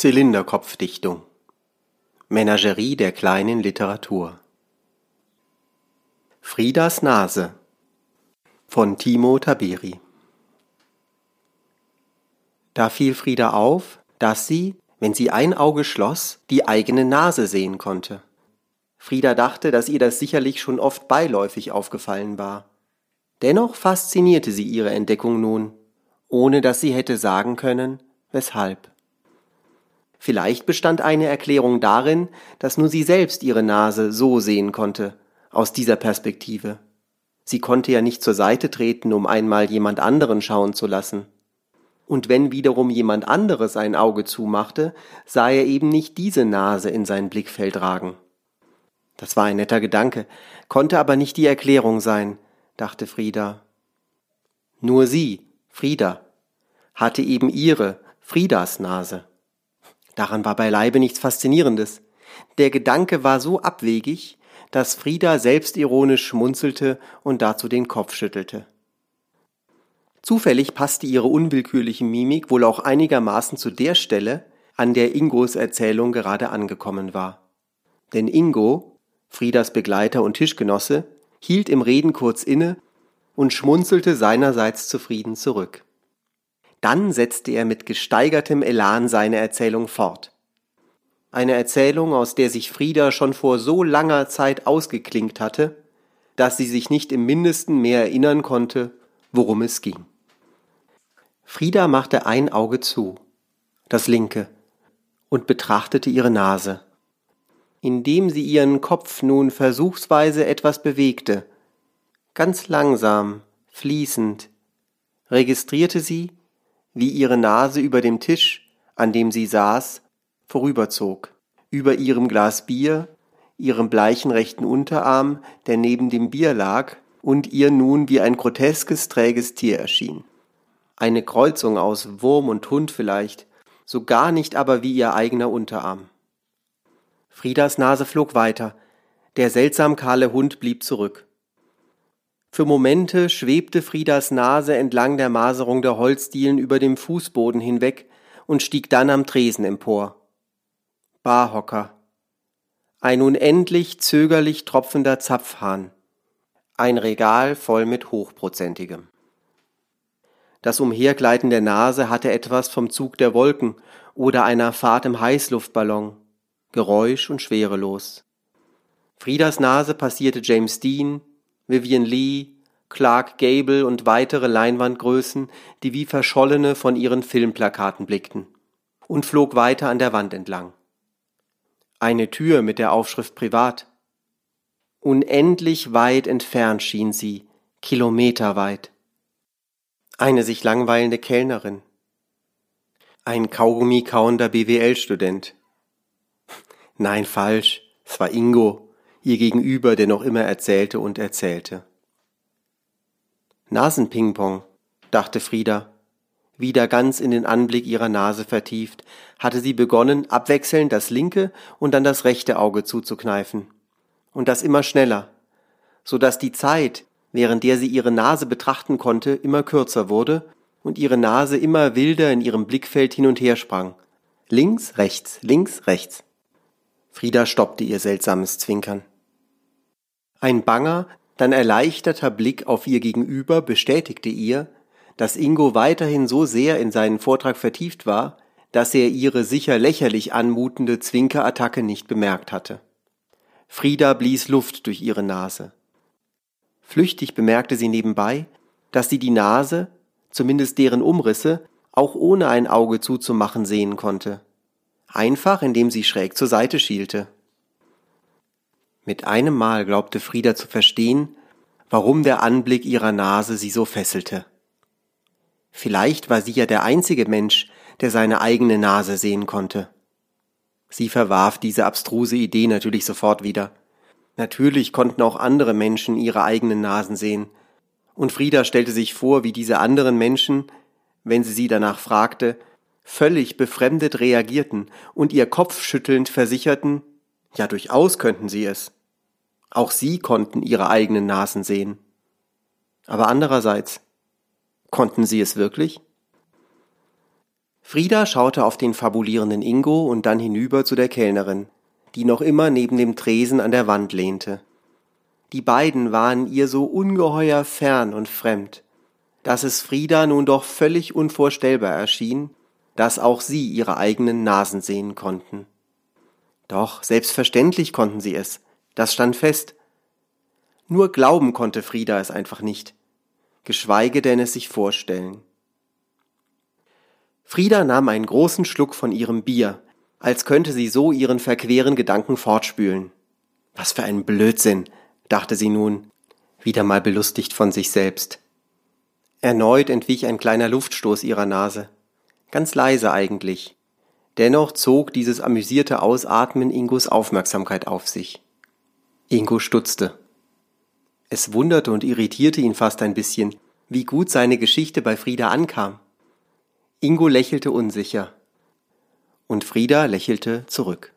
Zylinderkopfdichtung Menagerie der kleinen Literatur Friedas Nase von Timo Taberi Da fiel Frieda auf, dass sie, wenn sie ein Auge schloss, die eigene Nase sehen konnte. Frieda dachte, dass ihr das sicherlich schon oft beiläufig aufgefallen war. Dennoch faszinierte sie ihre Entdeckung nun, ohne dass sie hätte sagen können, weshalb. Vielleicht bestand eine Erklärung darin, dass nur sie selbst ihre Nase so sehen konnte, aus dieser Perspektive. Sie konnte ja nicht zur Seite treten, um einmal jemand anderen schauen zu lassen. Und wenn wiederum jemand anderes ein Auge zumachte, sah er eben nicht diese Nase in sein Blickfeld ragen. Das war ein netter Gedanke, konnte aber nicht die Erklärung sein, dachte Frieda. Nur sie, Frieda, hatte eben ihre, Friedas Nase. Daran war beileibe nichts Faszinierendes. Der Gedanke war so abwegig, dass Frieda selbstironisch schmunzelte und dazu den Kopf schüttelte. Zufällig passte ihre unwillkürliche Mimik wohl auch einigermaßen zu der Stelle, an der Ingos Erzählung gerade angekommen war. Denn Ingo, Friedas Begleiter und Tischgenosse, hielt im Reden kurz inne und schmunzelte seinerseits zufrieden zurück. Dann setzte er mit gesteigertem Elan seine Erzählung fort. Eine Erzählung, aus der sich Frieda schon vor so langer Zeit ausgeklingt hatte, dass sie sich nicht im mindesten mehr erinnern konnte, worum es ging. Frieda machte ein Auge zu, das linke, und betrachtete ihre Nase. Indem sie ihren Kopf nun versuchsweise etwas bewegte, ganz langsam, fließend, registrierte sie, wie ihre Nase über dem Tisch, an dem sie saß, vorüberzog, über ihrem Glas Bier, ihrem bleichen rechten Unterarm, der neben dem Bier lag und ihr nun wie ein groteskes, träges Tier erschien. Eine Kreuzung aus Wurm und Hund vielleicht, so gar nicht aber wie ihr eigener Unterarm. Friedas Nase flog weiter, der seltsam kahle Hund blieb zurück. Für Momente schwebte Friedas Nase entlang der Maserung der Holzdielen über dem Fußboden hinweg und stieg dann am Tresen empor. Barhocker. Ein unendlich zögerlich tropfender Zapfhahn. Ein Regal voll mit Hochprozentigem. Das Umhergleiten der Nase hatte etwas vom Zug der Wolken oder einer Fahrt im Heißluftballon. Geräusch und schwerelos. Friedas Nase passierte James Dean, Vivian Lee, Clark Gable und weitere Leinwandgrößen, die wie verschollene von ihren Filmplakaten blickten, und flog weiter an der Wand entlang. Eine Tür mit der Aufschrift Privat. Unendlich weit entfernt schien sie, kilometerweit. Eine sich langweilende Kellnerin. Ein Kaugummi kauender BWL-Student. Nein, falsch, es war Ingo, ihr gegenüber, der noch immer erzählte und erzählte. Nasenpingpong, dachte Frieda. Wieder ganz in den Anblick ihrer Nase vertieft, hatte sie begonnen, abwechselnd das linke und dann das rechte Auge zuzukneifen. Und das immer schneller, so dass die Zeit, während der sie ihre Nase betrachten konnte, immer kürzer wurde und ihre Nase immer wilder in ihrem Blickfeld hin und her sprang. Links, rechts, links, rechts. Frieda stoppte ihr seltsames Zwinkern. Ein banger, dann erleichterter Blick auf ihr Gegenüber bestätigte ihr, dass Ingo weiterhin so sehr in seinen Vortrag vertieft war, dass er ihre sicher lächerlich anmutende Zwinkerattacke nicht bemerkt hatte. Frieda blies Luft durch ihre Nase. Flüchtig bemerkte sie nebenbei, dass sie die Nase, zumindest deren Umrisse, auch ohne ein Auge zuzumachen sehen konnte. Einfach indem sie schräg zur Seite schielte. Mit einem Mal glaubte Frieda zu verstehen, warum der Anblick ihrer Nase sie so fesselte. Vielleicht war sie ja der einzige Mensch, der seine eigene Nase sehen konnte. Sie verwarf diese abstruse Idee natürlich sofort wieder. Natürlich konnten auch andere Menschen ihre eigenen Nasen sehen, und Frieda stellte sich vor, wie diese anderen Menschen, wenn sie sie danach fragte, völlig befremdet reagierten und ihr kopfschüttelnd versicherten, ja, durchaus könnten sie es. Auch sie konnten ihre eigenen Nasen sehen. Aber andererseits, konnten sie es wirklich? Frieda schaute auf den fabulierenden Ingo und dann hinüber zu der Kellnerin, die noch immer neben dem Tresen an der Wand lehnte. Die beiden waren ihr so ungeheuer fern und fremd, dass es Frieda nun doch völlig unvorstellbar erschien, dass auch sie ihre eigenen Nasen sehen konnten. Doch selbstverständlich konnten sie es, das stand fest. Nur glauben konnte Frieda es einfach nicht, geschweige denn es sich vorstellen. Frieda nahm einen großen Schluck von ihrem Bier, als könnte sie so ihren verqueren Gedanken fortspülen. Was für ein Blödsinn, dachte sie nun, wieder mal belustigt von sich selbst. Erneut entwich ein kleiner Luftstoß ihrer Nase. Ganz leise eigentlich. Dennoch zog dieses amüsierte Ausatmen Ingos Aufmerksamkeit auf sich. Ingo stutzte. Es wunderte und irritierte ihn fast ein bisschen, wie gut seine Geschichte bei Frieda ankam. Ingo lächelte unsicher. Und Frieda lächelte zurück.